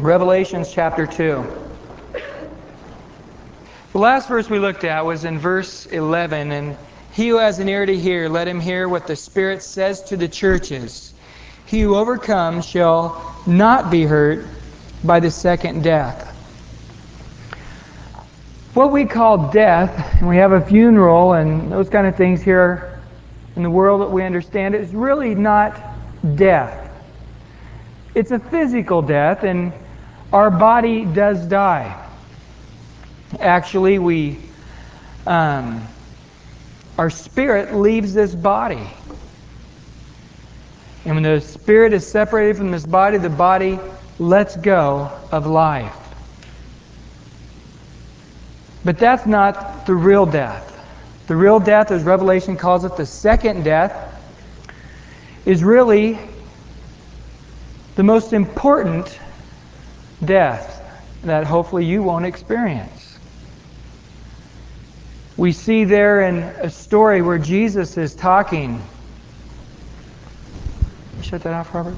Revelations chapter 2. The last verse we looked at was in verse 11, and he who has an ear to hear, let him hear what the Spirit says to the churches. He who overcomes shall not be hurt by the second death. What we call death, and we have a funeral and those kind of things here in the world that we understand, is really not death. It's a physical death, and our body does die. Actually, we, um, our spirit leaves this body. And when the spirit is separated from this body, the body lets go of life. But that's not the real death. The real death, as Revelation calls it, the second death, is really the most important death that hopefully you won't experience. We see there in a story where Jesus is talking. Shut that off, Robert.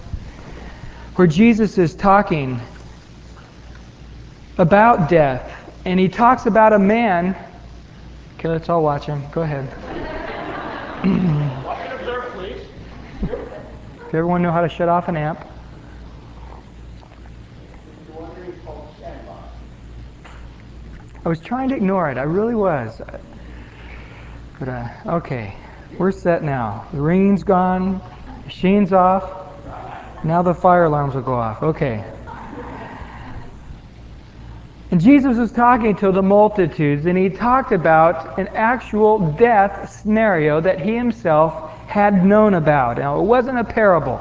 Where Jesus is talking about death, and he talks about a man. Okay, let's all watch him. Go ahead. Does everyone know how to shut off an amp? I was trying to ignore it. I really was. But uh, okay, we're set now. The ringing's gone, machine's off. Now the fire alarms will go off. Okay. And Jesus was talking to the multitudes, and he talked about an actual death scenario that he himself had known about. Now, it wasn't a parable,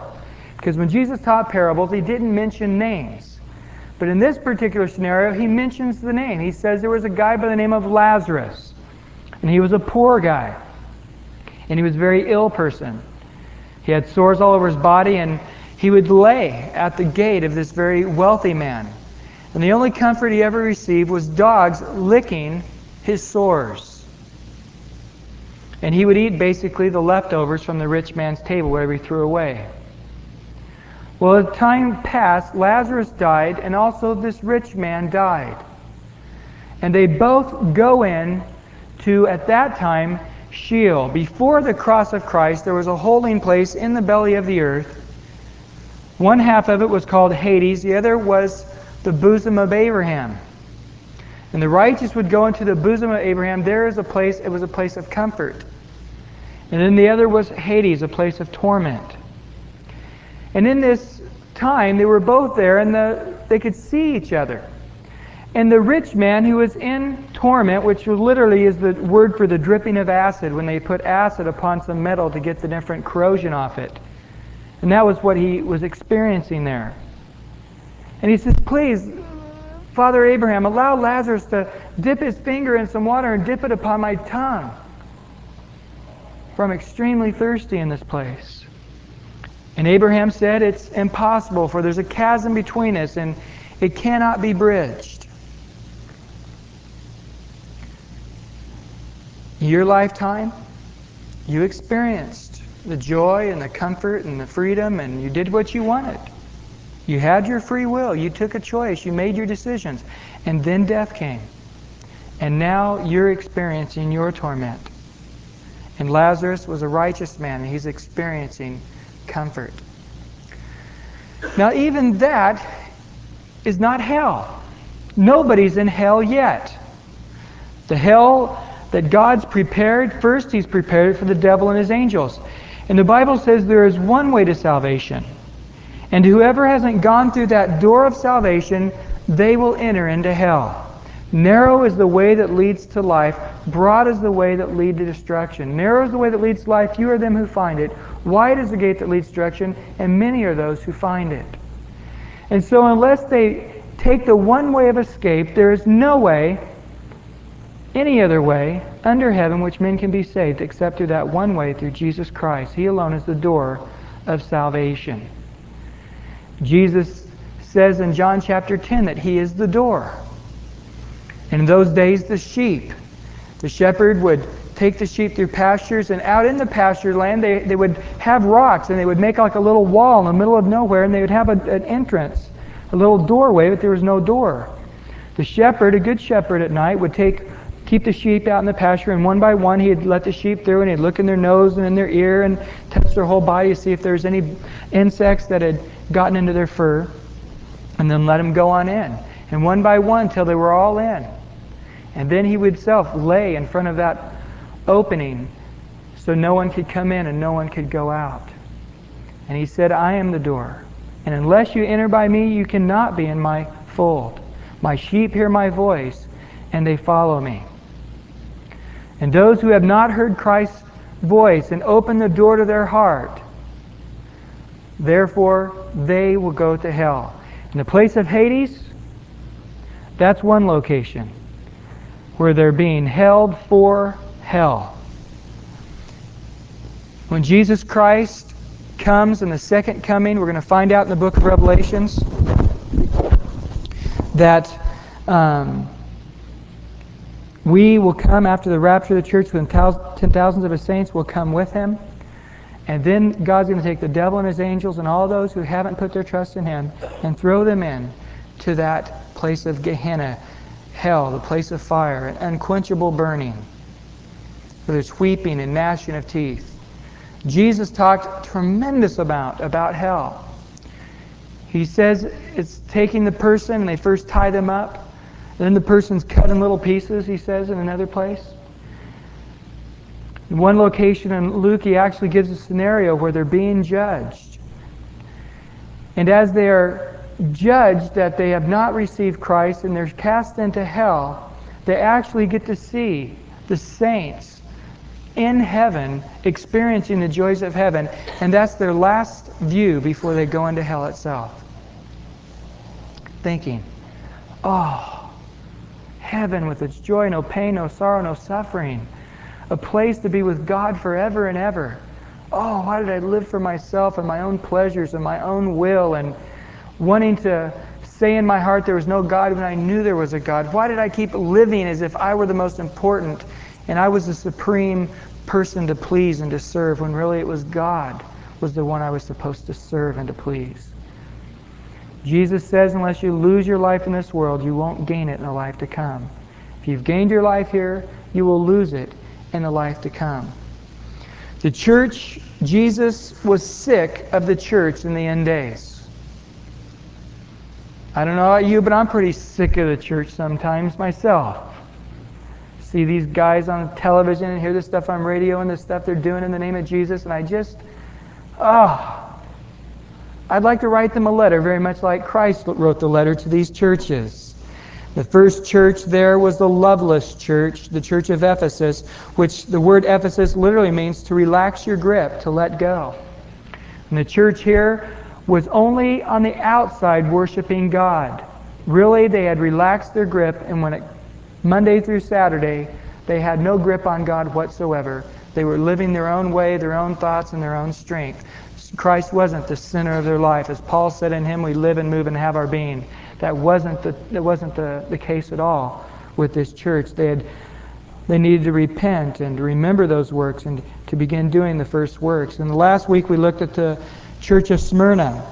because when Jesus taught parables, he didn't mention names. But in this particular scenario, he mentions the name. He says there was a guy by the name of Lazarus, and he was a poor guy, and he was a very ill person. He had sores all over his body, and he would lay at the gate of this very wealthy man. And the only comfort he ever received was dogs licking his sores. And he would eat basically the leftovers from the rich man's table, whatever he threw away. Well, as time passed, Lazarus died, and also this rich man died. And they both go in to, at that time, Sheol. Before the cross of Christ, there was a holding place in the belly of the earth. One half of it was called Hades, the other was the bosom of Abraham. And the righteous would go into the bosom of Abraham. There is a place, it was a place of comfort. And then the other was Hades, a place of torment. And in this time, they were both there and the, they could see each other. And the rich man who was in torment, which literally is the word for the dripping of acid, when they put acid upon some metal to get the different corrosion off it. And that was what he was experiencing there. And he says, Please, Father Abraham, allow Lazarus to dip his finger in some water and dip it upon my tongue for I'm extremely thirsty in this place. And Abraham said, It's impossible, for there's a chasm between us, and it cannot be bridged. Your lifetime, you experienced the joy and the comfort and the freedom, and you did what you wanted. You had your free will. You took a choice. You made your decisions. And then death came. And now you're experiencing your torment. And Lazarus was a righteous man, and he's experiencing comfort. Now, even that is not hell. Nobody's in hell yet. The hell that God's prepared, first, He's prepared for the devil and his angels. And the Bible says there is one way to salvation. And whoever hasn't gone through that door of salvation, they will enter into hell. Narrow is the way that leads to life. Broad is the way that leads to destruction. Narrow is the way that leads to life. Few are them who find it. Wide is the gate that leads to destruction, and many are those who find it. And so, unless they take the one way of escape, there is no way, any other way, under heaven which men can be saved except through that one way, through Jesus Christ. He alone is the door of salvation. Jesus says in John chapter 10 that He is the door. And in those days, the sheep, the shepherd would take the sheep through pastures, and out in the pasture land, they, they would have rocks, and they would make like a little wall in the middle of nowhere, and they would have a, an entrance a little doorway, but there was no door. The shepherd, a good shepherd at night, would take keep the sheep out in the pasture, and one by one he'd let the sheep through, and he'd look in their nose and in their ear and touch their whole body to see if there's any insects that had gotten into their fur, and then let them go on in. And one by one till they were all in. And then he would self lay in front of that opening so no one could come in and no one could go out. And he said, I am the door. And unless you enter by me, you cannot be in my fold. My sheep hear my voice, and they follow me. And those who have not heard Christ's voice and opened the door to their heart, therefore they will go to hell. In the place of Hades, that's one location where they're being held for hell. When Jesus Christ comes in the second coming, we're going to find out in the book of Revelations that um, we will come after the rapture of the church when ten thousands of his saints will come with him. And then God's going to take the devil and his angels and all those who haven't put their trust in him and throw them in to that place of Gehenna, hell, the place of fire, an unquenchable burning, where there's weeping and gnashing of teeth. Jesus talked tremendous amount about hell. He says it's taking the person and they first tie them up. Then the person's cut in little pieces, he says in another place. In one location in Luke, he actually gives a scenario where they're being judged. And as they are judged that they have not received Christ and they're cast into hell, they actually get to see the saints in heaven experiencing the joys of heaven, and that's their last view before they go into hell itself. Thinking, oh, heaven with its joy, no pain, no sorrow, no suffering, a place to be with God forever and ever. Oh, why did I live for myself and my own pleasures and my own will and wanting to say in my heart there was no God when I knew there was a God? Why did I keep living as if I were the most important and I was the supreme person to please and to serve when really it was God was the one I was supposed to serve and to please? Jesus says, unless you lose your life in this world, you won't gain it in the life to come. If you've gained your life here, you will lose it in the life to come. The church, Jesus was sick of the church in the end days. I don't know about you, but I'm pretty sick of the church sometimes myself. See these guys on television and hear the stuff on radio and the stuff they're doing in the name of Jesus, and I just, ah, oh, I'd like to write them a letter, very much like Christ wrote the letter to these churches. The first church there was the loveless church, the church of Ephesus, which the word Ephesus literally means to relax your grip, to let go. And the church here was only on the outside worshiping God. Really, they had relaxed their grip, and when it, Monday through Saturday, they had no grip on God whatsoever. They were living their own way, their own thoughts, and their own strength. Christ wasn't the center of their life. As Paul said, in Him we live and move and have our being. That wasn't the, that wasn't the, the case at all with this church. They had they needed to repent and to remember those works and to begin doing the first works. And last week we looked at the church of Smyrna.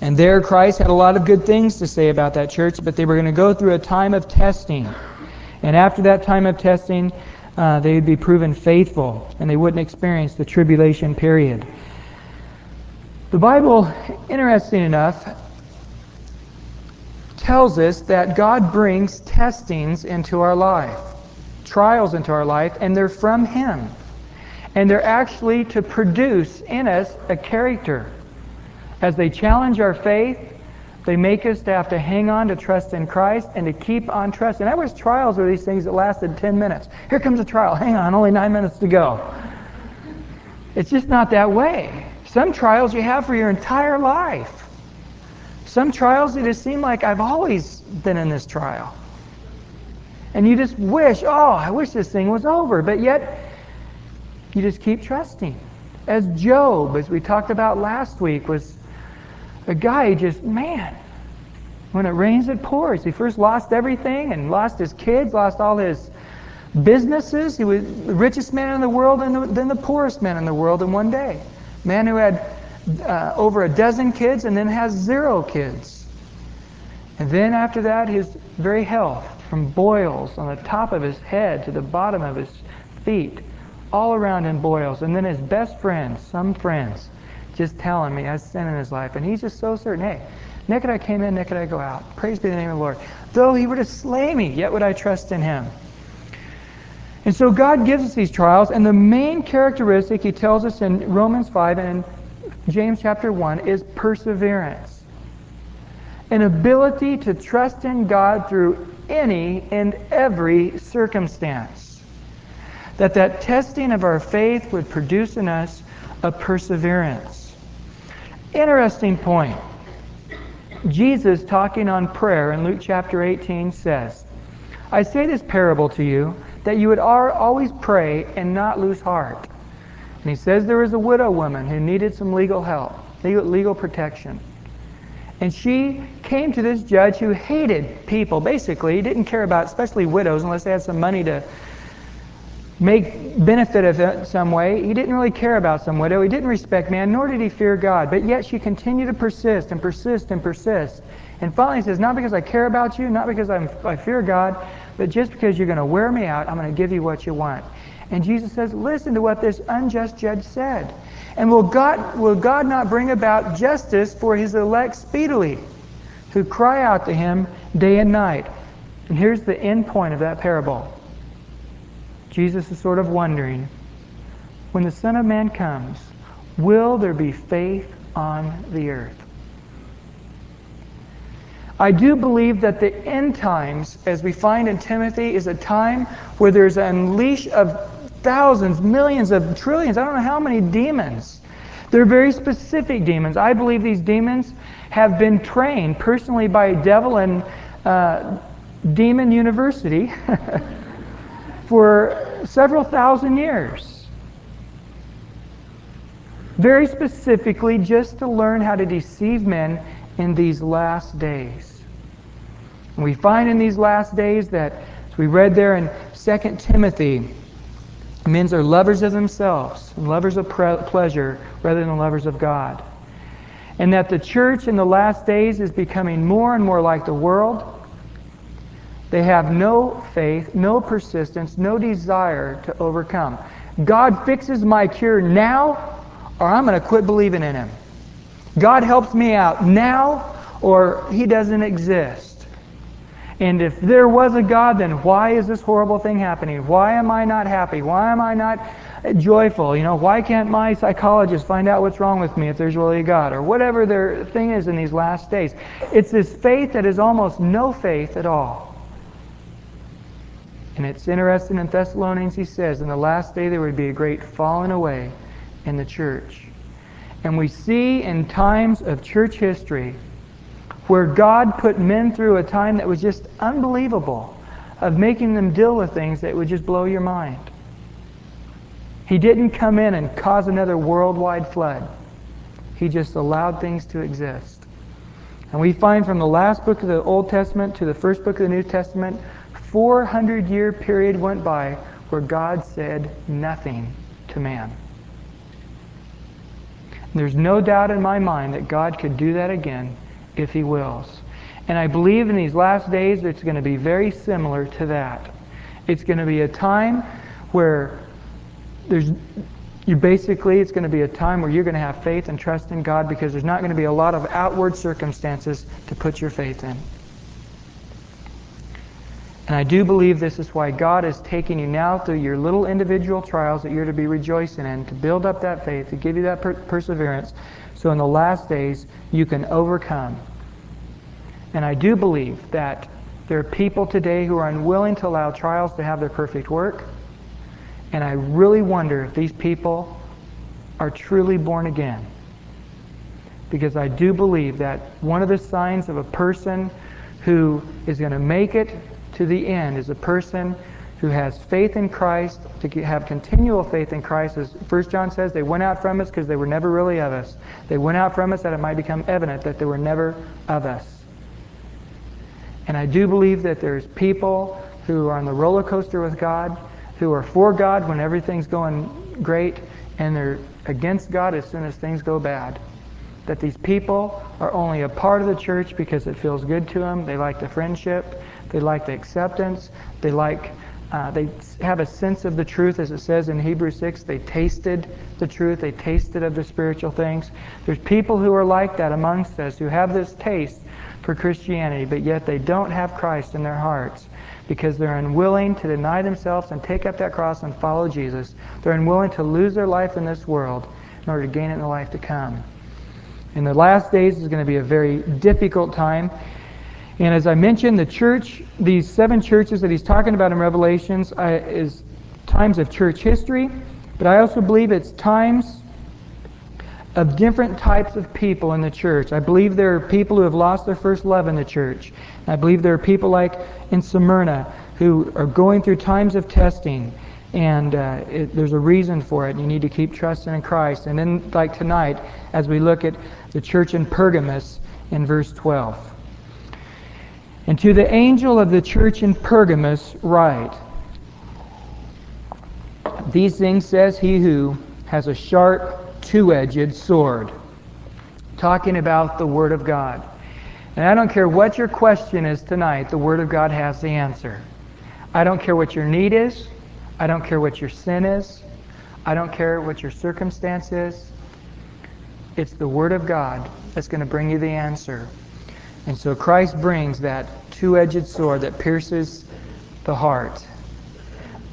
And there Christ had a lot of good things to say about that church, but they were going to go through a time of testing. And after that time of testing, uh, they would be proven faithful and they wouldn't experience the tribulation period. The Bible, interesting enough, tells us that God brings testings into our life, trials into our life, and they're from Him. And they're actually to produce in us a character. As they challenge our faith, they make us to have to hang on to trust in Christ and to keep on trusting. That was trials were these things that lasted 10 minutes. Here comes a trial. Hang on, only nine minutes to go. It's just not that way. Some trials you have for your entire life. Some trials, it just seem like I've always been in this trial. And you just wish, oh, I wish this thing was over. But yet, you just keep trusting. As Job, as we talked about last week, was a guy just, man, when it rains, it pours. He first lost everything and lost his kids, lost all his businesses. He was the richest man in the world and the, then the poorest man in the world in one day. Man who had uh, over a dozen kids and then has zero kids. And then after that, his very health, from boils on the top of his head to the bottom of his feet, all around him boils. And then his best friends, some friends, just telling me has sin in his life. And he's just so certain, hey, naked I came in, naked I go out. Praise be the name of the Lord. Though he were to slay me, yet would I trust in him. And so God gives us these trials, and the main characteristic he tells us in Romans 5 and James chapter 1 is perseverance. An ability to trust in God through any and every circumstance. That that testing of our faith would produce in us a perseverance. Interesting point. Jesus talking on prayer in Luke chapter 18 says, I say this parable to you that you would always pray and not lose heart. And he says there was a widow woman who needed some legal help, legal protection. And she came to this judge who hated people, basically. He didn't care about, especially widows, unless they had some money to make benefit of it some way. He didn't really care about some widow. He didn't respect man, nor did he fear God. But yet she continued to persist and persist and persist. And finally he says, not because I care about you, not because I'm, I fear God, but just because you're going to wear me out, I'm going to give you what you want. And Jesus says, listen to what this unjust judge said. And will God, will God not bring about justice for his elect speedily, who cry out to him day and night? And here's the end point of that parable. Jesus is sort of wondering, when the Son of Man comes, will there be faith on the earth? I do believe that the end times, as we find in Timothy, is a time where there's an unleash of thousands, millions of trillions, I don't know how many demons. They're very specific demons. I believe these demons have been trained personally by Devil and uh, Demon University for several thousand years. Very specifically, just to learn how to deceive men in these last days. We find in these last days that, as we read there in 2 Timothy, men are lovers of themselves, and lovers of pre- pleasure, rather than lovers of God. And that the church in the last days is becoming more and more like the world. They have no faith, no persistence, no desire to overcome. God fixes my cure now, or I'm going to quit believing in Him. God helps me out now or he doesn't exist. And if there was a God, then why is this horrible thing happening? Why am I not happy? Why am I not joyful? You know, why can't my psychologist find out what's wrong with me if there's really a God? Or whatever their thing is in these last days. It's this faith that is almost no faith at all. And it's interesting in Thessalonians, he says, in the last day there would be a great falling away in the church. And we see in times of church history where God put men through a time that was just unbelievable of making them deal with things that would just blow your mind. He didn't come in and cause another worldwide flood. He just allowed things to exist. And we find from the last book of the Old Testament to the first book of the New Testament, 400 year period went by where God said nothing to man. There's no doubt in my mind that God could do that again if He wills. And I believe in these last days it's going to be very similar to that. It's going to be a time where there's you basically it's going to be a time where you're going to have faith and trust in God because there's not going to be a lot of outward circumstances to put your faith in. And I do believe this is why God is taking you now through your little individual trials that you're to be rejoicing in, to build up that faith, to give you that per- perseverance, so in the last days you can overcome. And I do believe that there are people today who are unwilling to allow trials to have their perfect work. And I really wonder if these people are truly born again. Because I do believe that one of the signs of a person who is going to make it to the end is a person who has faith in Christ, to have continual faith in Christ. As 1 John says, they went out from us because they were never really of us. They went out from us that it might become evident that they were never of us. And I do believe that there's people who are on the roller coaster with God, who are for God when everything's going great, and they're against God as soon as things go bad. that these people are only a part of the church because it feels good to them. They like the friendship. They like the acceptance. They like uh, they have a sense of the truth, as it says in Hebrews 6. They tasted the truth. They tasted of the spiritual things. There's people who are like that amongst us who have this taste for Christianity, but yet they don't have Christ in their hearts because they're unwilling to deny themselves and take up that cross and follow Jesus. They're unwilling to lose their life in this world in order to gain it in the life to come. In the last days is going to be a very difficult time. And as I mentioned, the church, these seven churches that he's talking about in Revelations, uh, is times of church history, but I also believe it's times of different types of people in the church. I believe there are people who have lost their first love in the church. I believe there are people like in Smyrna who are going through times of testing, and uh, it, there's a reason for it. You need to keep trusting in Christ. And then, like tonight, as we look at the church in Pergamus in verse 12. And to the angel of the church in Pergamus write, These things says he who has a sharp, two-edged sword, talking about the Word of God. And I don't care what your question is tonight, the Word of God has the answer. I don't care what your need is. I don't care what your sin is. I don't care what your circumstance is. It's the Word of God that's going to bring you the answer. And so Christ brings that two edged sword that pierces the heart.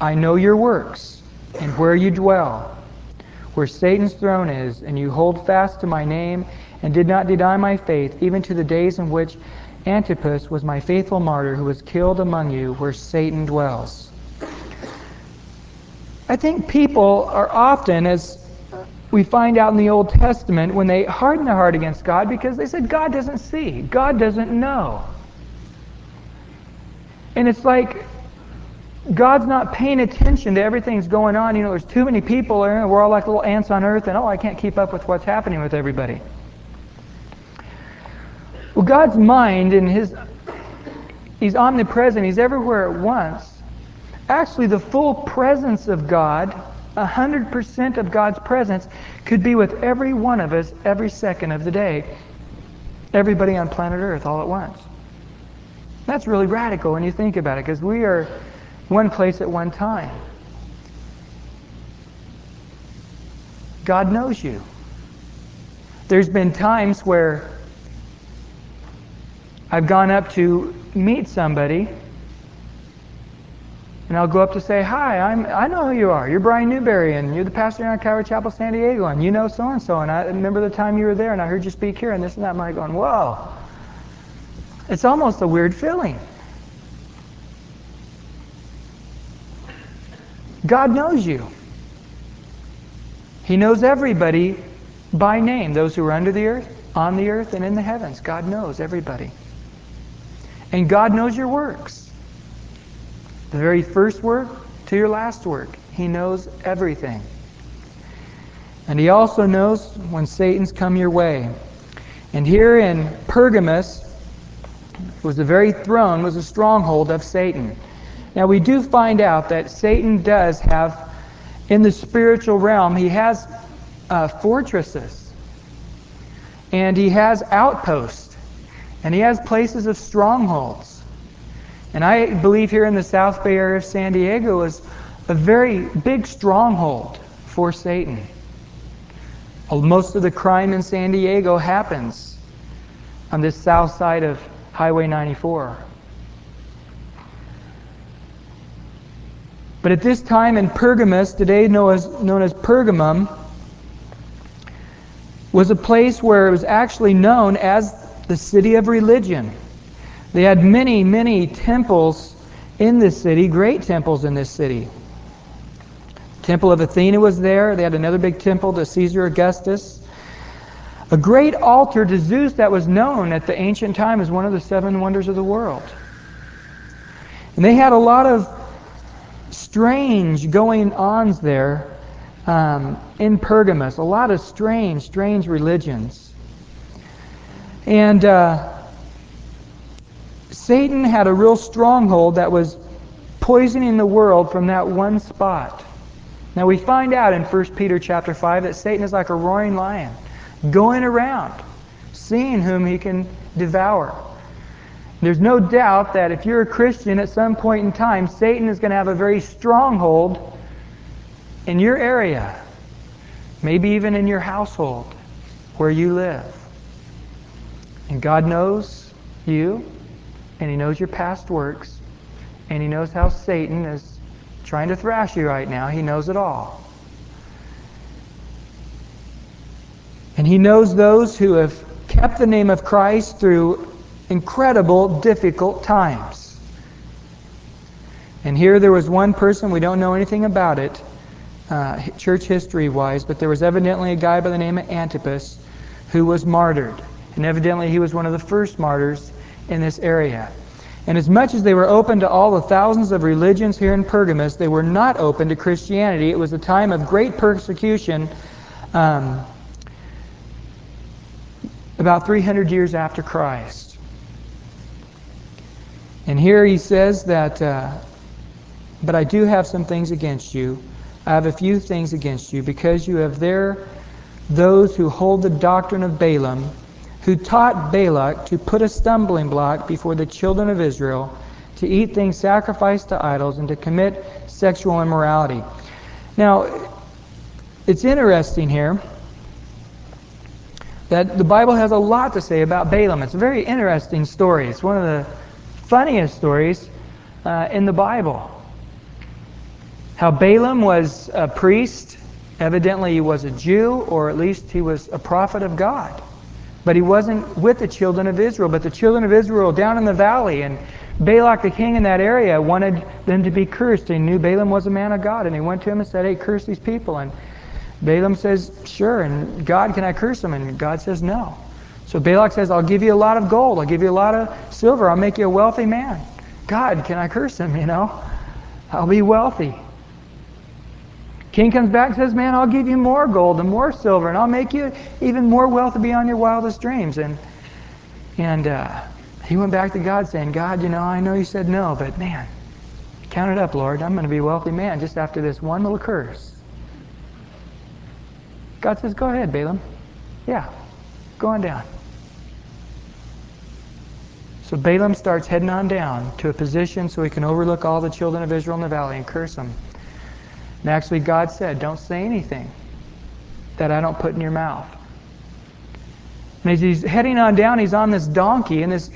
I know your works and where you dwell, where Satan's throne is, and you hold fast to my name and did not deny my faith, even to the days in which Antipas was my faithful martyr who was killed among you where Satan dwells. I think people are often, as we find out in the Old Testament when they harden their heart against God because they said God doesn't see, God doesn't know. And it's like God's not paying attention to everything that's going on. You know, there's too many people, and we're all like little ants on earth, and oh, I can't keep up with what's happening with everybody. Well, God's mind and His, He's omnipresent, He's everywhere at once. Actually, the full presence of God 100% of God's presence could be with every one of us every second of the day. Everybody on planet Earth all at once. That's really radical when you think about it because we are one place at one time. God knows you. There's been times where I've gone up to meet somebody and I'll go up to say, Hi, I'm, I know who you are. You're Brian Newberry, and you're the pastor here at Calvary Chapel, San Diego, and you know so and so, and I remember the time you were there, and I heard you speak here, and this and that. I'm going, Whoa. It's almost a weird feeling. God knows you. He knows everybody by name, those who are under the earth, on the earth, and in the heavens. God knows everybody. And God knows your works. The very first work to your last work. He knows everything. And he also knows when Satan's come your way. And here in Pergamus was the very throne, was a stronghold of Satan. Now we do find out that Satan does have, in the spiritual realm, he has uh, fortresses. And he has outposts. And he has places of strongholds. And I believe here in the South Bay area of San Diego is a very big stronghold for Satan. Uh, most of the crime in San Diego happens on this south side of Highway 94. But at this time in Pergamus, today known as, known as Pergamum, was a place where it was actually known as the city of religion. They had many, many temples in this city, great temples in this city. Temple of Athena was there. They had another big temple to Caesar Augustus. A great altar to Zeus that was known at the ancient time as one of the seven wonders of the world. And they had a lot of strange going ons there um, in Pergamus. A lot of strange, strange religions. And uh, Satan had a real stronghold that was poisoning the world from that one spot. Now we find out in 1 Peter chapter 5 that Satan is like a roaring lion, going around, seeing whom he can devour. There's no doubt that if you're a Christian at some point in time, Satan is going to have a very stronghold in your area, maybe even in your household where you live. And God knows you, and He knows your past works, and He knows how Satan is trying to thrash you right now. He knows it all. And He knows those who have kept the name of Christ through incredible, difficult times. And here there was one person, we don't know anything about it, uh, church history wise, but there was evidently a guy by the name of Antipas who was martyred. And evidently he was one of the first martyrs in this area. And as much as they were open to all the thousands of religions here in Pergamus, they were not open to Christianity. It was a time of great persecution um, about 300 years after Christ. And here he says that, uh, but I do have some things against you. I have a few things against you, because you have there those who hold the doctrine of Balaam, who taught Balak to put a stumbling block before the children of Israel, to eat things sacrificed to idols, and to commit sexual immorality. Now, it's interesting here that the Bible has a lot to say about Balaam. It's a very interesting story. It's one of the funniest stories uh, in the Bible. How Balaam was a priest, evidently he was a Jew, or at least he was a prophet of God. But he wasn't with the children of Israel. But the children of Israel down in the valley, and Balak, the king in that area, wanted them to be cursed. He knew Balaam was a man of God, and he went to him and said, Hey, curse these people. And Balaam says, Sure. And God, can I curse them? And God says, No. So Balak says, I'll give you a lot of gold. I'll give you a lot of silver. I'll make you a wealthy man. God, can I curse him, you know? I'll be wealthy. King comes back and says, Man, I'll give you more gold and more silver, and I'll make you even more wealth beyond your wildest dreams. And and uh, he went back to God saying, God, you know, I know you said no, but man, count it up, Lord. I'm going to be a wealthy man just after this one little curse. God says, Go ahead, Balaam. Yeah, go on down. So Balaam starts heading on down to a position so he can overlook all the children of Israel in the valley and curse them. And actually, God said, Don't say anything that I don't put in your mouth. And as he's heading on down, he's on this donkey, and this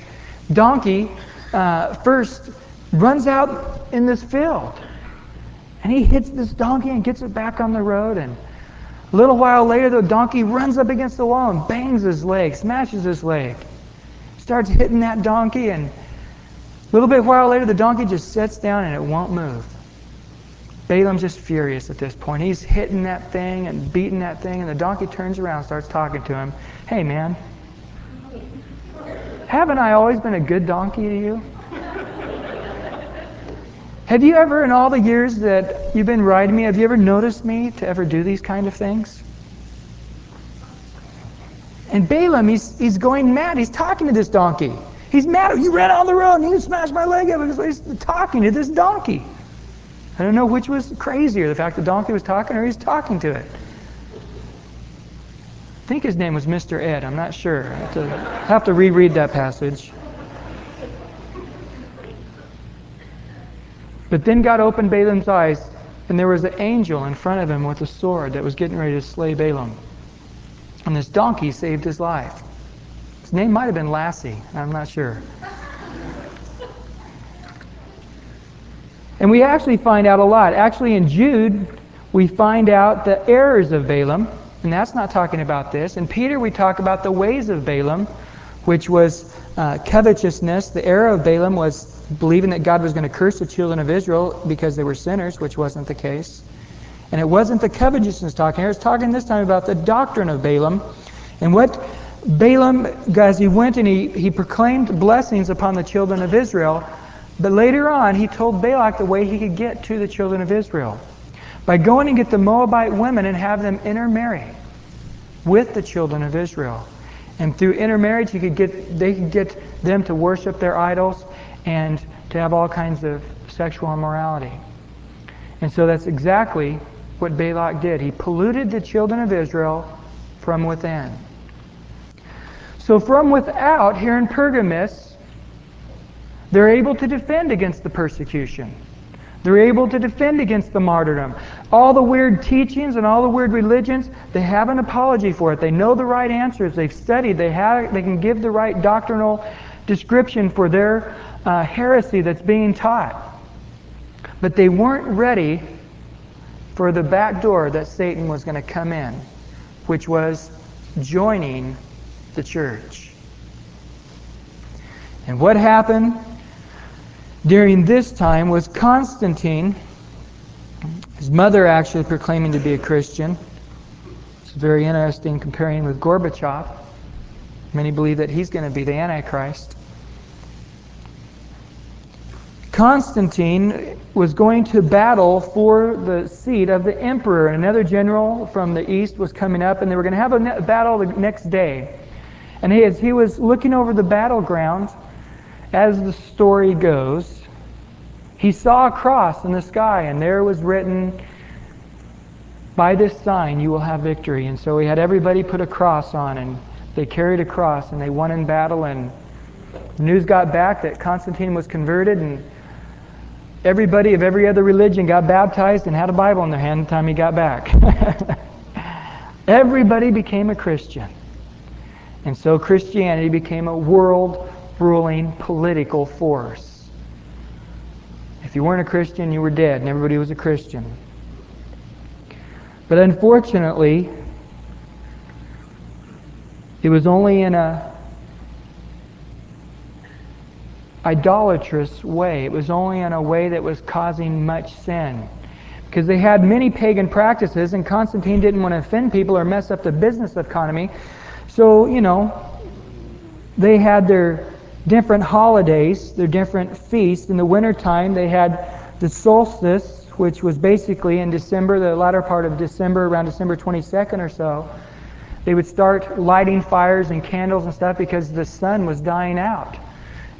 donkey uh, first runs out in this field. And he hits this donkey and gets it back on the road. And a little while later, the donkey runs up against the wall and bangs his leg, smashes his leg starts hitting that donkey, and a little bit while later, the donkey just sits down and it won't move. Balaam's just furious at this point. He's hitting that thing and beating that thing, and the donkey turns around and starts talking to him. Hey, man, haven't I always been a good donkey to you? Have you ever, in all the years that you've been riding me, have you ever noticed me to ever do these kind of things? And Balaam, he's, he's going mad. He's talking to this donkey. He's mad. You ran on the road and you smashed my leg up. He's talking to this donkey. I don't know which was crazier, the fact the donkey was talking or he's talking to it. I think his name was Mr. Ed. I'm not sure. I have to, have to reread that passage. But then God opened Balaam's eyes, and there was an angel in front of him with a sword that was getting ready to slay Balaam. And this donkey saved his life. His name might have been Lassie. I'm not sure. And we actually find out a lot. Actually, in Jude, we find out the errors of Balaam, and that's not talking about this. In Peter, we talk about the ways of Balaam, which was uh, covetousness. The error of Balaam was believing that God was going to curse the children of Israel because they were sinners, which wasn't the case. And it wasn't the covetousness talking here. It's talking this time about the doctrine of Balaam. And what Balaam, as he went and he, he proclaimed blessings upon the children of Israel, but later on he told Balak the way he could get to the children of Israel. By going and get the Moabite women and have them intermarry with the children of Israel. And through intermarriage he could get they could get them to worship their idols and to have all kinds of sexual immorality. And so that's exactly what Balak did. He polluted the children of Israel from within. So from without, here in Pergamus, they're able to defend against the persecution. They're able to defend against the martyrdom. All the weird teachings and all the weird religions, they have an apology for it. They know the right answers. They've studied. They, have, they can give the right doctrinal description for their uh, heresy that's being taught. But they weren't ready for the back door that Satan was going to come in, which was joining the church. And what happened during this time was Constantine, his mother actually proclaiming to be a Christian. It's very interesting comparing with Gorbachev. Many believe that he's going to be the Antichrist. Constantine was going to battle for the seat of the emperor. And another general from the east was coming up, and they were going to have a battle the next day. And he, as he was looking over the battleground, as the story goes, he saw a cross in the sky, and there was written, By this sign you will have victory. And so he had everybody put a cross on, and they carried a cross, and they won in battle. And news got back that Constantine was converted, and everybody of every other religion got baptized and had a Bible in their hand the time he got back. everybody became a Christian. And so Christianity became a world ruling political force. If you weren't a Christian, you were dead, and everybody was a Christian. But unfortunately, it was only in a idolatrous way. It was only in a way that was causing much sin. Because they had many pagan practices, and Constantine didn't want to offend people or mess up the business economy. So, you know, they had their different holidays, their different feasts. In the wintertime, they had the solstice, which was basically in December, the latter part of December, around December 22nd or so. They would start lighting fires and candles and stuff because the sun was dying out.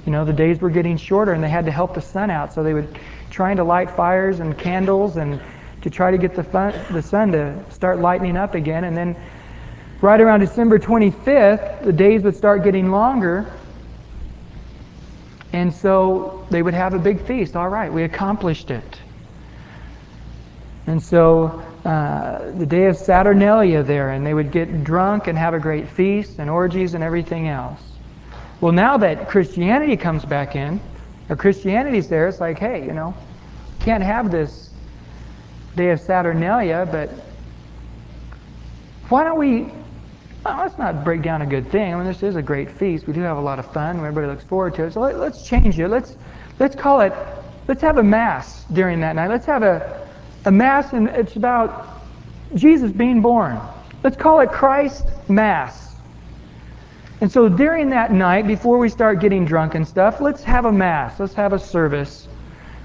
You know, the days were getting shorter and they had to help the sun out. So they would trying to light fires and candles and to try to get the, fun, the sun to start lightening up again. And then right around December 25th, the days would start getting longer and so they would have a big feast. All right, we accomplished it. And so uh, the day of Saturnalia there, and they would get drunk and have a great feast and orgies and everything else. Well, now that Christianity comes back in, or Christianity's there, it's like, hey, you know, can't have this day of Saturnalia, but why don't we well, let's not break down a good thing. I mean, this is a great feast. We do have a lot of fun. Everybody looks forward to it. So let, us change it. Let's let's call it. Let's have a mass during that night. Let's have a a mass, and it's about Jesus being born. Let's call it Christ Mass. And so during that night, before we start getting drunk and stuff, let's have a mass. Let's have a service,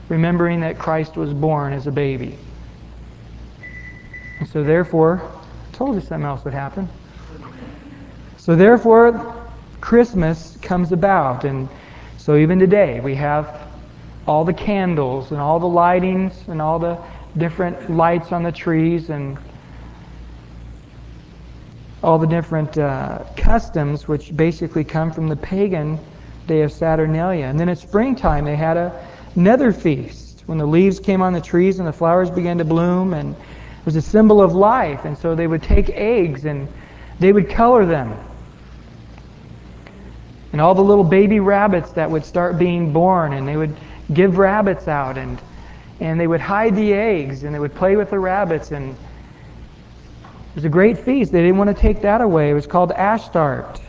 remembering that Christ was born as a baby. And so therefore, I told you something else would happen. So therefore, Christmas comes about. And so even today, we have all the candles and all the lightings and all the different lights on the trees and all the different uh, customs which basically come from the pagan day of Saturnalia. And then at springtime, they had a, another feast when the leaves came on the trees and the flowers began to bloom and it was a symbol of life. And so they would take eggs and they would color them and all the little baby rabbits that would start being born, and they would give rabbits out, and and they would hide the eggs, and they would play with the rabbits, and it was a great feast. They didn't want to take that away. It was called Ashtart.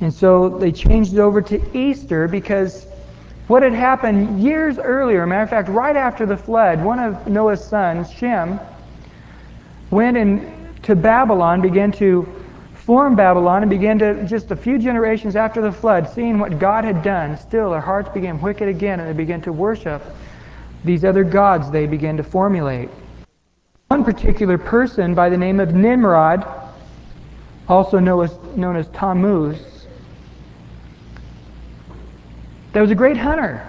And so they changed it over to Easter because what had happened years earlier, matter of fact, right after the flood, one of Noah's sons, Shem, went in to Babylon, began to formed Babylon and began to, just a few generations after the flood, seeing what God had done, still their hearts became wicked again and they began to worship these other gods they began to formulate. One particular person by the name of Nimrod, also known as, known as Tammuz, that was a great hunter.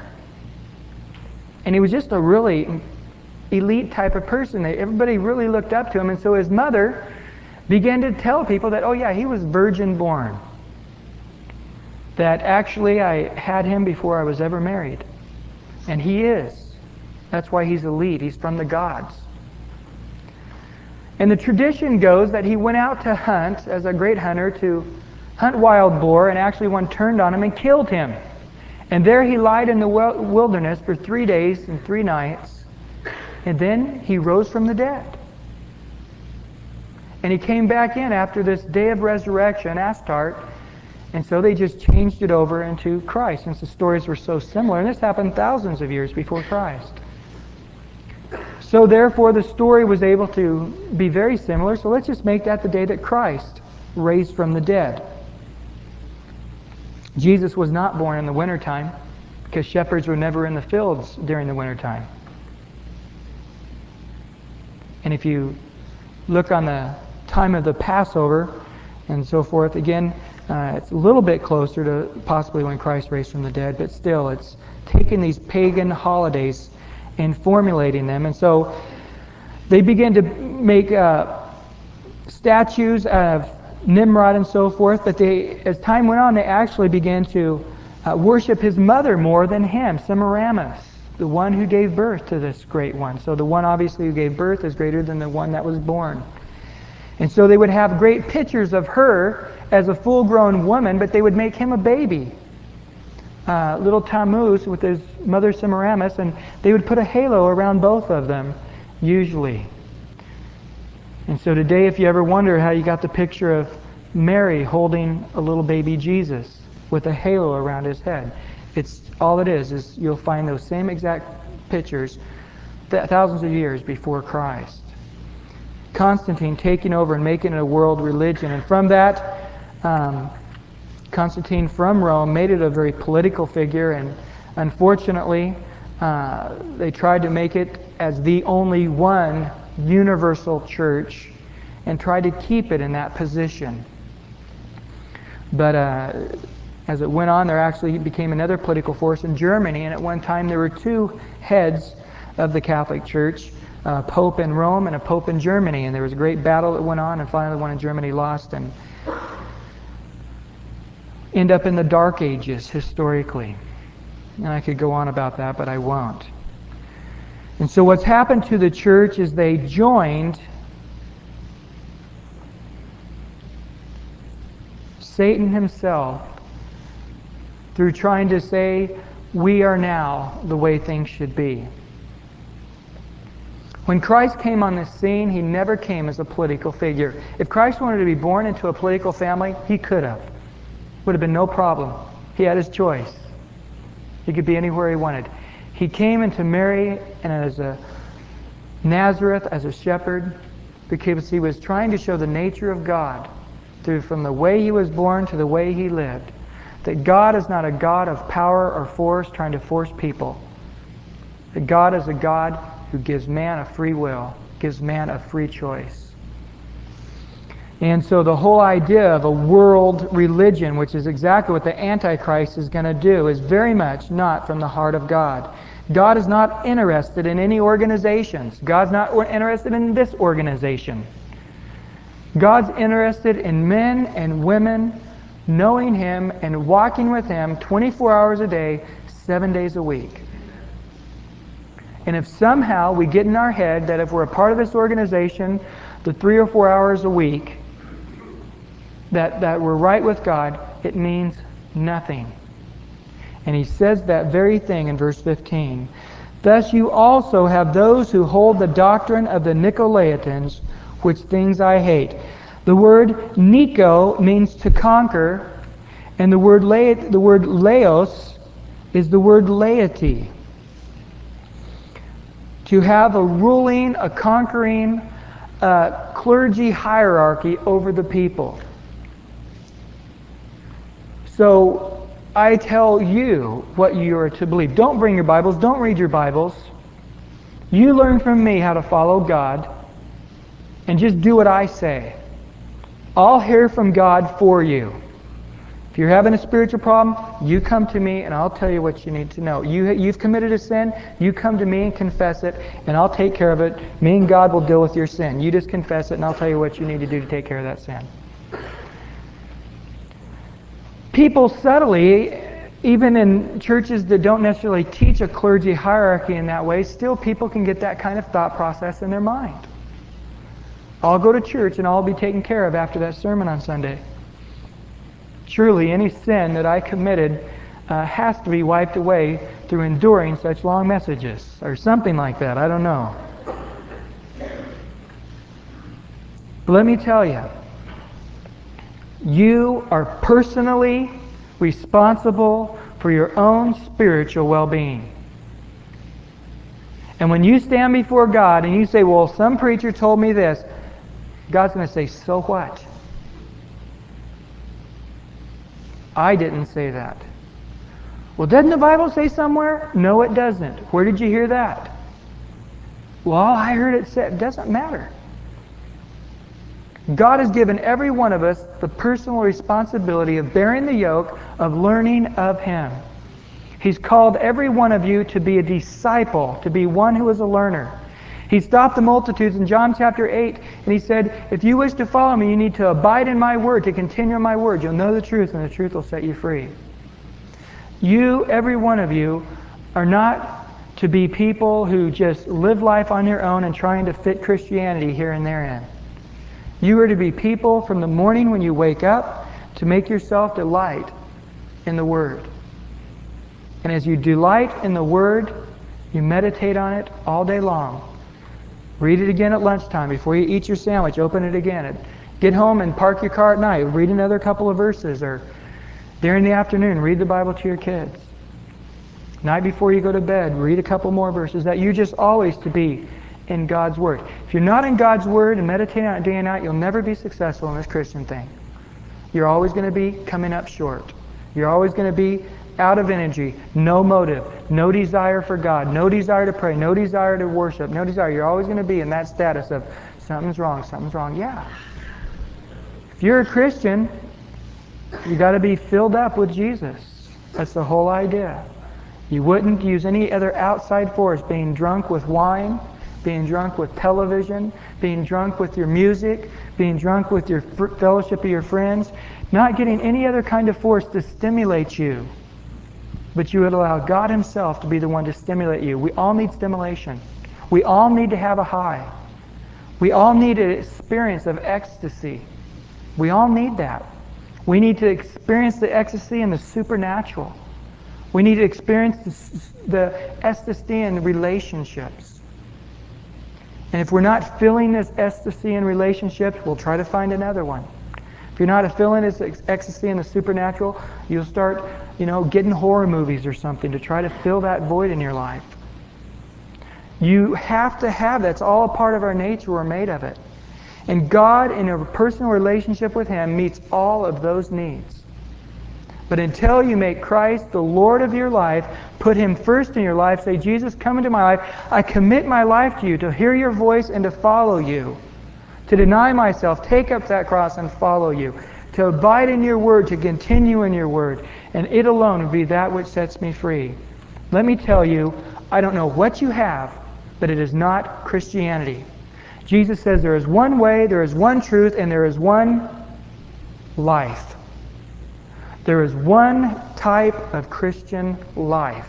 And he was just a really elite type of person. Everybody really looked up to him. And so his mother began to tell people that, oh yeah, he was virgin born. that actually I had him before I was ever married. And he is. That's why he's elite. He's from the gods. And the tradition goes that he went out to hunt as a great hunter to hunt wild boar, and actually one turned on him and killed him. And there he lied in the wilderness for three days and three nights. And then he rose from the dead. And he came back in after this day of resurrection, Astarte, and so they just changed it over into Christ, since the stories were so similar. And this happened thousands of years before Christ. So therefore, the story was able to be very similar. So let's just make that the day that Christ raised from the dead. Jesus was not born in the wintertime because shepherds were never in the fields during the wintertime. And if you look on the time of the Passover and so forth, again, uh, it's a little bit closer to possibly when Christ raised from the dead, but still, it's taking these pagan holidays and formulating them. And so they began to make uh, statues of Nimrod and so forth, but they, as time went on, they actually began to uh, worship his mother more than him, Semiramis, the one who gave birth to this great one. So the one obviously who gave birth is greater than the one that was born. And so they would have great pictures of her as a full grown woman, but they would make him a baby. Uh, little Tammuz with his mother Semiramis, and they would put a halo around both of them, usually. And so today, if you ever wonder how you got the picture of Mary holding a little baby Jesus with a halo around his head, it's all it is. Is you'll find those same exact pictures thousands of years before Christ. Constantine taking over and making it a world religion, and from that um, Constantine from Rome made it a very political figure, and unfortunately, uh, they tried to make it as the only one universal church and tried to keep it in that position. But uh, as it went on, there actually became another political force in Germany, and at one time there were two heads of the Catholic Church. A pope in Rome and a pope in Germany, and there was a great battle that went on, and finally one in Germany lost, and end up in the Dark Ages historically. And I could go on about that, but I won't. And so what's happened to the church is they joined Satan himself through trying to say, we are now the way things should be. When Christ came on the scene, he never came as a political figure. If Christ wanted to be born into a political family, he could have. Would have been no problem. He had his choice. He could be anywhere he wanted. He came into Mary and as a Nazareth as a shepherd because he was trying to show the nature of God through from the way he was born to the way he lived. That God is not a God of power or force trying to force people. That God is a God who gives man a free will, gives man a free choice. And so the whole idea of a world religion, which is exactly what the Antichrist is going to do, is very much not from the heart of God. God is not interested in any organizations. God's not interested in this organization. God's interested in men and women knowing Him and walking with Him 24 hours a day, seven days a week. And if somehow we get in our head that if we're a part of this organization, the three or four hours a week, that, that we're right with God, it means nothing. And he says that very thing in verse 15. Thus you also have those who hold the doctrine of the Nicolaitans, which things I hate. The word Nico means to conquer, and the word, la- the word laos is the word laity. To have a ruling, a conquering uh, clergy hierarchy over the people. So I tell you what you are to believe. Don't bring your Bibles. Don't read your Bibles. You learn from me how to follow God and just do what I say. I'll hear from God for you. If you're having a spiritual problem, you come to me and I'll tell you what you need to know. You, you've committed a sin, you come to me and confess it, and I'll take care of it. Me and God will deal with your sin. You just confess it, and I'll tell you what you need to do to take care of that sin. people subtly, even in churches that don't necessarily teach a clergy hierarchy in that way, still people can get that kind of thought process in their mind. I'll go to church and I'll be taken care of after that sermon on Sunday. Surely any sin that I committed uh, has to be wiped away through enduring such long messages, or something like that. I don't know. But let me tell you, you are personally responsible for your own spiritual well being. And when you stand before God and you say, Well, some preacher told me this, God's going to say, So what? I didn't say that. Well, doesn't the Bible say somewhere? No, it doesn't. Where did you hear that? Well, I heard it said. It doesn't matter. God has given every one of us the personal responsibility of bearing the yoke of learning of Him. He's called every one of you to be a disciple, to be one who is a learner. He stopped the multitudes in John chapter 8 and he said, If you wish to follow me, you need to abide in my word, to continue in my word. You'll know the truth and the truth will set you free. You, every one of you, are not to be people who just live life on your own and trying to fit Christianity here and there in. You are to be people from the morning when you wake up to make yourself delight in the Word. And as you delight in the Word, you meditate on it all day long. Read it again at lunchtime before you eat your sandwich. Open it again. Get home and park your car at night. Read another couple of verses or during the afternoon, read the Bible to your kids. Night before you go to bed, read a couple more verses. That you just always to be in God's Word. If you're not in God's Word and meditating on it day and night, you'll never be successful in this Christian thing. You're always going to be coming up short. You're always going to be out of energy, no motive, no desire for God, no desire to pray, no desire to worship, no desire. You're always going to be in that status of something's wrong, something's wrong. Yeah. If you're a Christian, you got to be filled up with Jesus. That's the whole idea. You wouldn't use any other outside force, being drunk with wine, being drunk with television, being drunk with your music, being drunk with your fellowship of your friends, not getting any other kind of force to stimulate you. But you would allow God Himself to be the one to stimulate you. We all need stimulation. We all need to have a high. We all need an experience of ecstasy. We all need that. We need to experience the ecstasy and the supernatural. We need to experience the, ecstasy in relationships. And if we're not feeling this ecstasy in relationships, we'll try to find another one. If you're not feeling this ecstasy in the supernatural, you'll start, you know, getting horror movies or something to try to fill that void in your life. You have to have that's all a part of our nature. We're made of it. And God, in a personal relationship with Him, meets all of those needs. But until you make Christ the Lord of your life, put Him first in your life, say, Jesus, come into my life. I commit my life to you to hear your voice and to follow you. To deny myself, take up that cross and follow you. To abide in your word, to continue in your word. And it alone would be that which sets me free. Let me tell you, I don't know what you have, but it is not Christianity. Jesus says there is one way, there is one truth, and there is one life. There is one type of Christian life.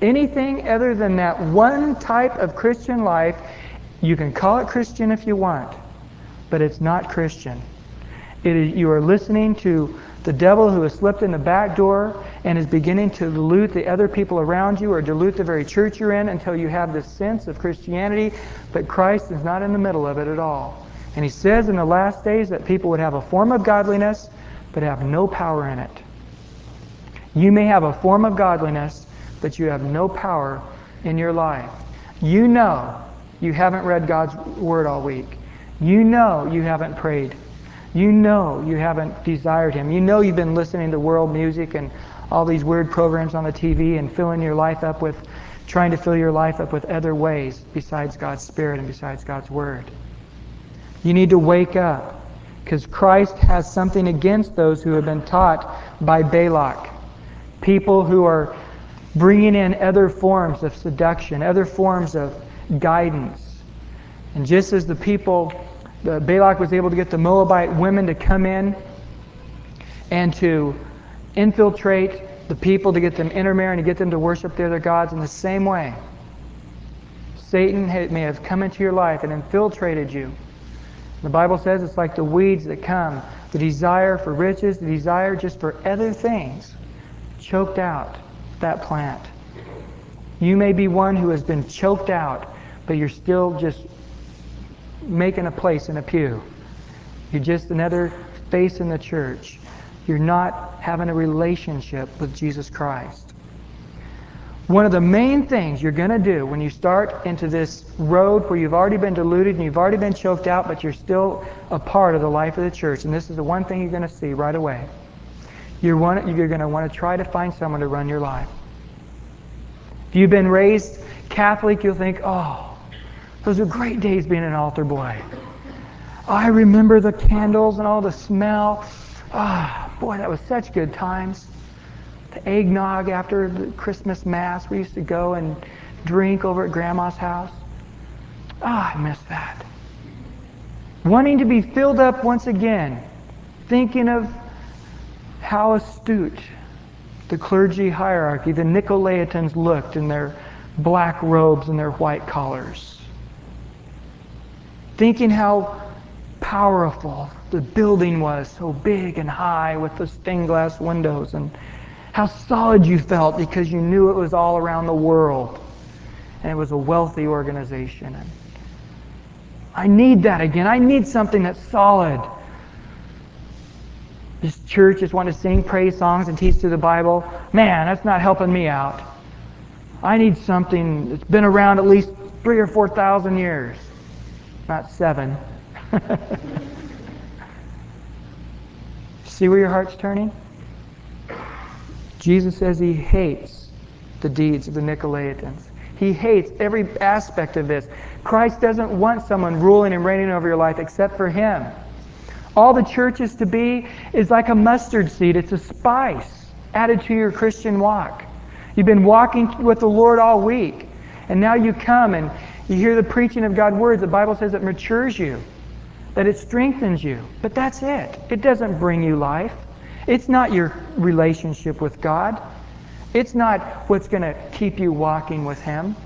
Anything other than that one type of Christian life, you can call it Christian if you want, but it's not Christian. It is, you are listening to the devil who has slipped in the back door and is beginning to dilute the other people around you or dilute the very church you're in until you have this sense of Christianity, but Christ is not in the middle of it at all. And he says in the last days that people would have a form of godliness but have no power in it. You may have a form of godliness, but you have no power in your life. You know you haven't read God's Word all week. You know you haven't prayed. You know you haven't desired Him. You know you've been listening to world music and all these weird programs on the TV and filling your life up with, trying to fill your life up with other ways besides God's Spirit and besides God's Word. You need to wake up because Christ has something against those who have been taught by Balak. People who are bringing in other forms of seduction, other forms of guidance. And just as the people, the Balak was able to get the Moabite women to come in and to infiltrate the people to get them intermarried and to get them to worship their other gods in the same way. Satan may have come into your life and infiltrated you. The Bible says it's like the weeds that come, the desire for riches, the desire just for other things, choked out that plant. You may be one who has been choked out, but you're still just making a place in a pew. You're just another face in the church. You're not having a relationship with Jesus Christ. One of the main things you're going to do when you start into this road where you've already been deluded and you've already been choked out, but you're still a part of the life of the church, and this is the one thing you're going to see right away. You're, one, you're going to want to try to find someone to run your life. If you've been raised Catholic, you'll think, oh, those are great days being an altar boy. I remember the candles and all the smell. Ah, boy, that was such good times the eggnog after the Christmas Mass. We used to go and drink over at Grandma's house. Ah, I miss that. Wanting to be filled up once again, thinking of how astute the clergy hierarchy, the Nicolaitans, looked in their black robes and their white collars. Thinking how powerful the building was, so big and high with the stained glass windows and how solid you felt because you knew it was all around the world and it was a wealthy organization. And I need that again. I need something that's solid. This church just want to sing praise songs and teach through the Bible. Man, that's not helping me out. I need something that's been around at least three or four thousand years, not seven. See where your heart's turning? Jesus says he hates the deeds of the Nicolaitans. He hates every aspect of this. Christ doesn't want someone ruling and reigning over your life except for him. All the church is to be is like a mustard seed. It's a spice added to your Christian walk. You've been walking with the Lord all week, and now you come and you hear the preaching of God's words. The Bible says it matures you, that it strengthens you. But that's it. It doesn't bring you life. It's not your relationship with God. It's not what's going to keep you walking with Him.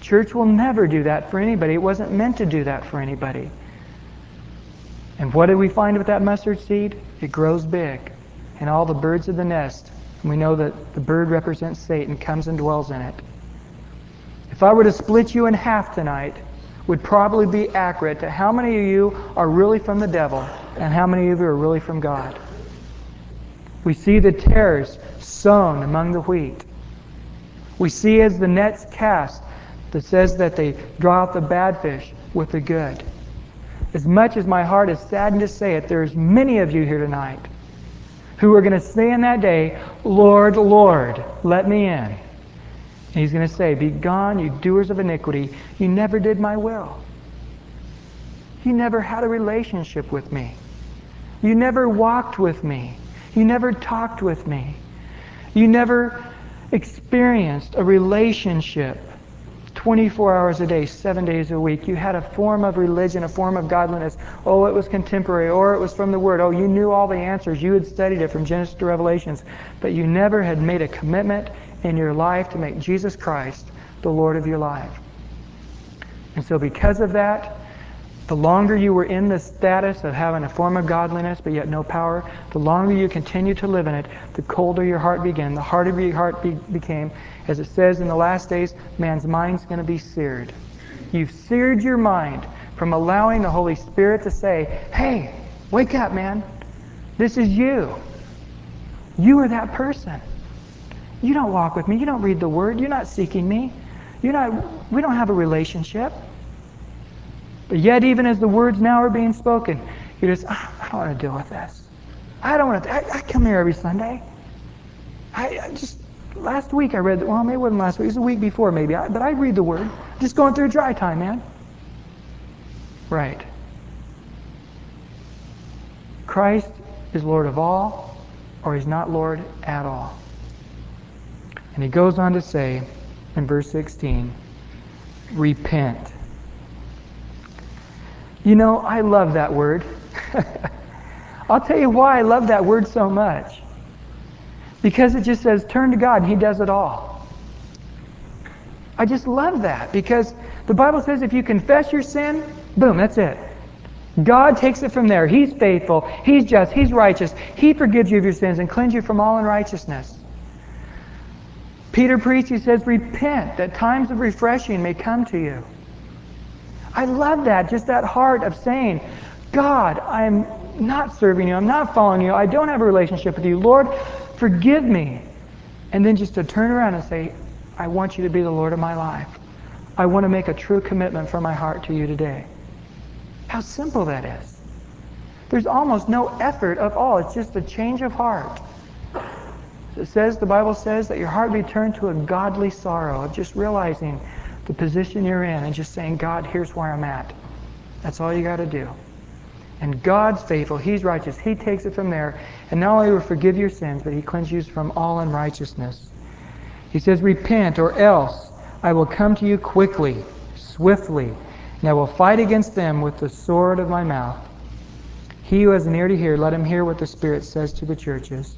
Church will never do that for anybody. It wasn't meant to do that for anybody. And what did we find with that mustard seed? It grows big. And all the birds of the nest, and we know that the bird represents Satan, comes and dwells in it. If I were to split you in half tonight, would probably be accurate to how many of you are really from the devil and how many of you are really from God. We see the tares sown among the wheat. We see as the nets cast that says that they draw out the bad fish with the good. As much as my heart is saddened to say it, there's many of you here tonight who are going to say in that day, Lord, Lord, let me in. And he's going to say, Begone, you doers of iniquity. You never did my will. You never had a relationship with me. You never walked with me. You never talked with me. You never experienced a relationship 24 hours a day, seven days a week. You had a form of religion, a form of godliness. Oh, it was contemporary, or it was from the Word. Oh, you knew all the answers. You had studied it from Genesis to Revelations, but you never had made a commitment in your life to make Jesus Christ the Lord of your life. And so, because of that, the longer you were in the status of having a form of godliness but yet no power, the longer you continue to live in it, the colder your heart began, the harder your heart be- became. As it says in the last days, man's mind's going to be seared. You've seared your mind from allowing the Holy Spirit to say, hey, wake up, man. This is you. You are that person. You don't walk with me. You don't read the Word. You're not seeking me. You're not, we don't have a relationship. But yet, even as the words now are being spoken, you just, ah, I don't want to deal with this. I don't want to. I, I come here every Sunday. I, I, just last week I read. Well, maybe it wasn't last week. It was the week before, maybe. I, but I read the Word. Just going through a dry time, man. Right. Christ is Lord of all, or He's not Lord at all. And he goes on to say in verse 16, repent. You know, I love that word. I'll tell you why I love that word so much. Because it just says, turn to God, and He does it all. I just love that because the Bible says if you confess your sin, boom, that's it. God takes it from there. He's faithful. He's just. He's righteous. He forgives you of your sins and cleanses you from all unrighteousness. Peter preached, he says, repent that times of refreshing may come to you. I love that, just that heart of saying, God, I'm not serving you. I'm not following you. I don't have a relationship with you. Lord, forgive me. And then just to turn around and say, I want you to be the Lord of my life. I want to make a true commitment from my heart to you today. How simple that is. There's almost no effort at all. It's just a change of heart. It says, the Bible says that your heart be turned to a godly sorrow of just realizing the position you're in and just saying, God, here's where I'm at. That's all you got to do. And God's faithful. He's righteous. He takes it from there. And not only will forgive your sins, but He cleanses you from all unrighteousness. He says, Repent, or else I will come to you quickly, swiftly, and I will fight against them with the sword of my mouth. He who has an ear to hear, let him hear what the Spirit says to the churches.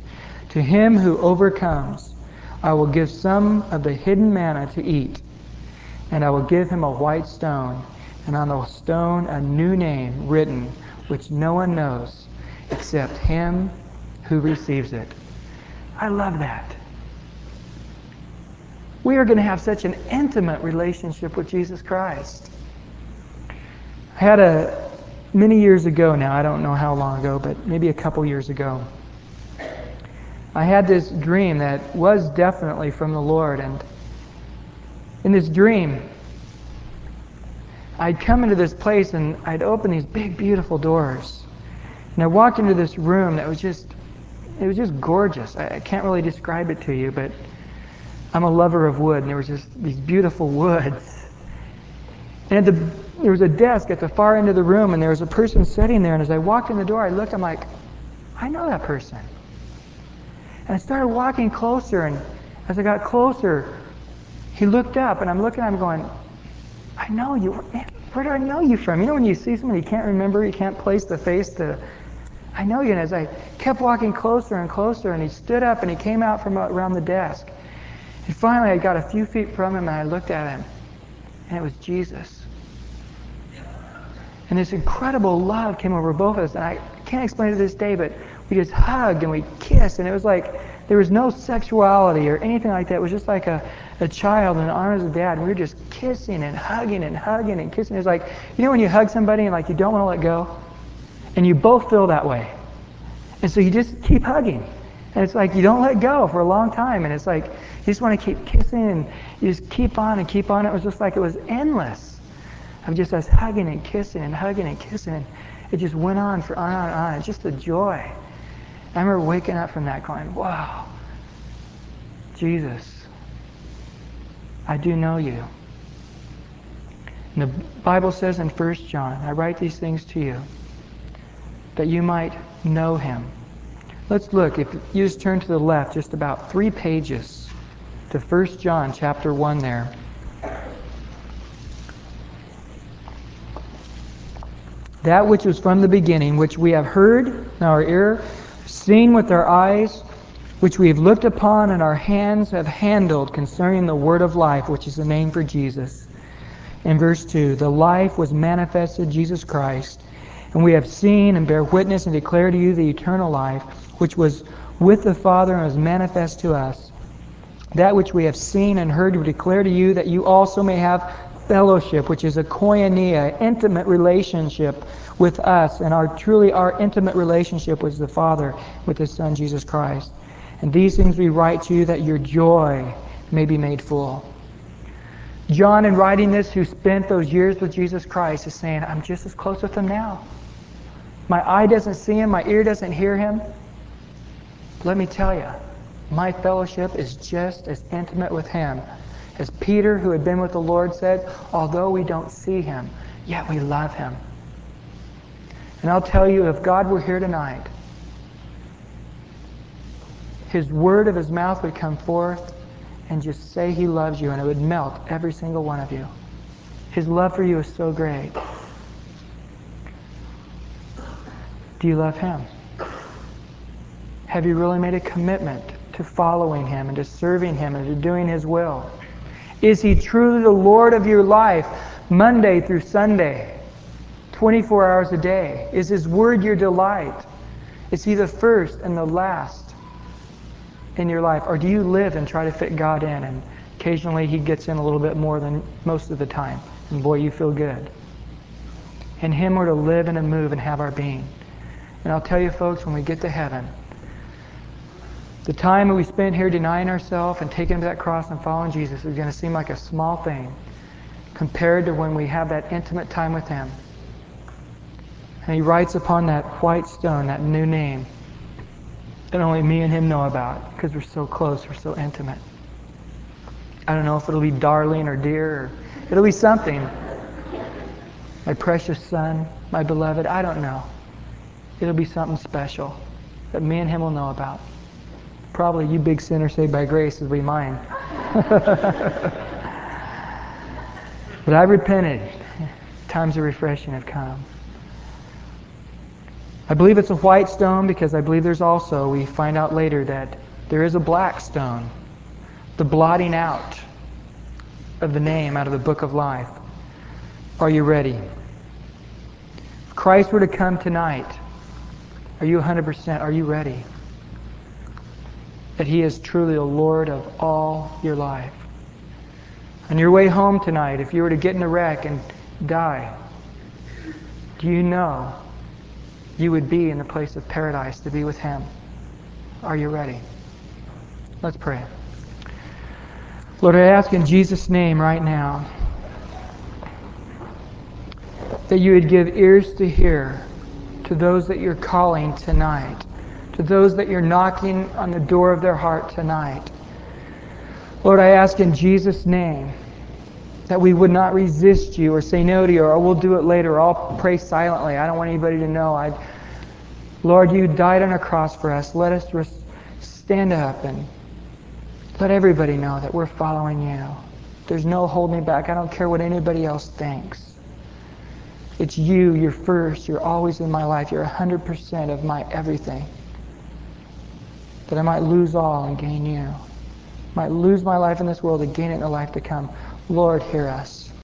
To him who overcomes, I will give some of the hidden manna to eat, and I will give him a white stone, and on the stone a new name written, which no one knows except him who receives it. I love that. We are going to have such an intimate relationship with Jesus Christ. I had a many years ago now, I don't know how long ago, but maybe a couple years ago. I had this dream that was definitely from the Lord and in this dream I'd come into this place and I'd open these big beautiful doors. And I walked into this room that was just it was just gorgeous. I, I can't really describe it to you, but I'm a lover of wood and there was just these beautiful woods. And the, there was a desk at the far end of the room, and there was a person sitting there. And as I walked in the door, I looked, I'm like, I know that person. I started walking closer, and as I got closer, he looked up, and I'm looking at him going, I know you. Where do I know you from? You know when you see someone you can't remember, you can't place the face to. I know you. And as I kept walking closer and closer, and he stood up and he came out from around the desk. And finally, I got a few feet from him, and I looked at him, and it was Jesus. And this incredible love came over both of us. And I can't explain it to this day, but we just hugged and we kissed. And it was like there was no sexuality or anything like that. It was just like a, a child in the arms of dad. And we were just kissing and hugging and hugging and kissing. It was like, you know when you hug somebody and like you don't want to let go? And you both feel that way. And so you just keep hugging. And it's like you don't let go for a long time. And it's like you just want to keep kissing and you just keep on and keep on. It was just like it was endless of just us hugging and kissing and hugging and kissing. It just went on for on and on. It's just a joy. I remember waking up from that going, wow, Jesus, I do know you. And the Bible says in 1 John, I write these things to you that you might know him. Let's look. If you just turn to the left, just about three pages to 1 John chapter 1 there. That which was from the beginning, which we have heard in our ear, seen with our eyes, which we have looked upon and our hands have handled concerning the word of life, which is the name for Jesus. In verse 2, the life was manifested, Jesus Christ, and we have seen and bear witness and declare to you the eternal life, which was with the Father and was manifest to us. That which we have seen and heard we declare to you, that you also may have fellowship, which is a koinonia, intimate relationship with us, and our truly our intimate relationship with the Father, with His Son Jesus Christ. And these things we write to you that your joy may be made full. John, in writing this, who spent those years with Jesus Christ, is saying, I'm just as close with him now. My eye doesn't see him, my ear doesn't hear him. Let me tell you, my fellowship is just as intimate with him as Peter, who had been with the Lord, said, although we don't see him, yet we love him. And I'll tell you, if God were here tonight, his word of his mouth would come forth and just say he loves you, and it would melt every single one of you. His love for you is so great. Do you love him? Have you really made a commitment to following Him and to serving Him and to doing His will? Is He truly the Lord of your life, Monday through Sunday, 24 hours a day? Is His Word your delight? Is He the first and the last in your life? Or do you live and try to fit God in and occasionally He gets in a little bit more than most of the time? And boy, you feel good. In Him we're to live and to move and have our being. And I'll tell you, folks, when we get to heaven, the time that we spend here denying ourselves and taking that cross and following Jesus is going to seem like a small thing compared to when we have that intimate time with Him. And He writes upon that white stone that new name that only me and Him know about because we're so close, we're so intimate. I don't know if it'll be darling or dear, or it'll be something. My precious son, my beloved, I don't know. It'll be something special that me and Him will know about. Probably you big sinner saved by grace will be mine. but I repented. Times of refreshing have come. I believe it's a white stone because I believe there's also, we find out later that there is a black stone. The blotting out of the name out of the book of life. Are you ready? If Christ were to come tonight, are you 100%? Are you ready? That He is truly the Lord of all your life. On your way home tonight, if you were to get in a wreck and die, do you know you would be in the place of paradise to be with Him? Are you ready? Let's pray. Lord, I ask in Jesus' name right now that you would give ears to hear to those that you're calling tonight to those that you're knocking on the door of their heart tonight. Lord, I ask in Jesus' name that we would not resist you or say no to you or we'll do it later or I'll pray silently. I don't want anybody to know. I, Lord, you died on a cross for us. Let us res- stand up and let everybody know that we're following you. There's no holding back. I don't care what anybody else thinks. It's you. You're first. You're always in my life. You're 100% of my everything that I might lose all and gain you. I might lose my life in this world and gain it in the life to come. Lord, hear us.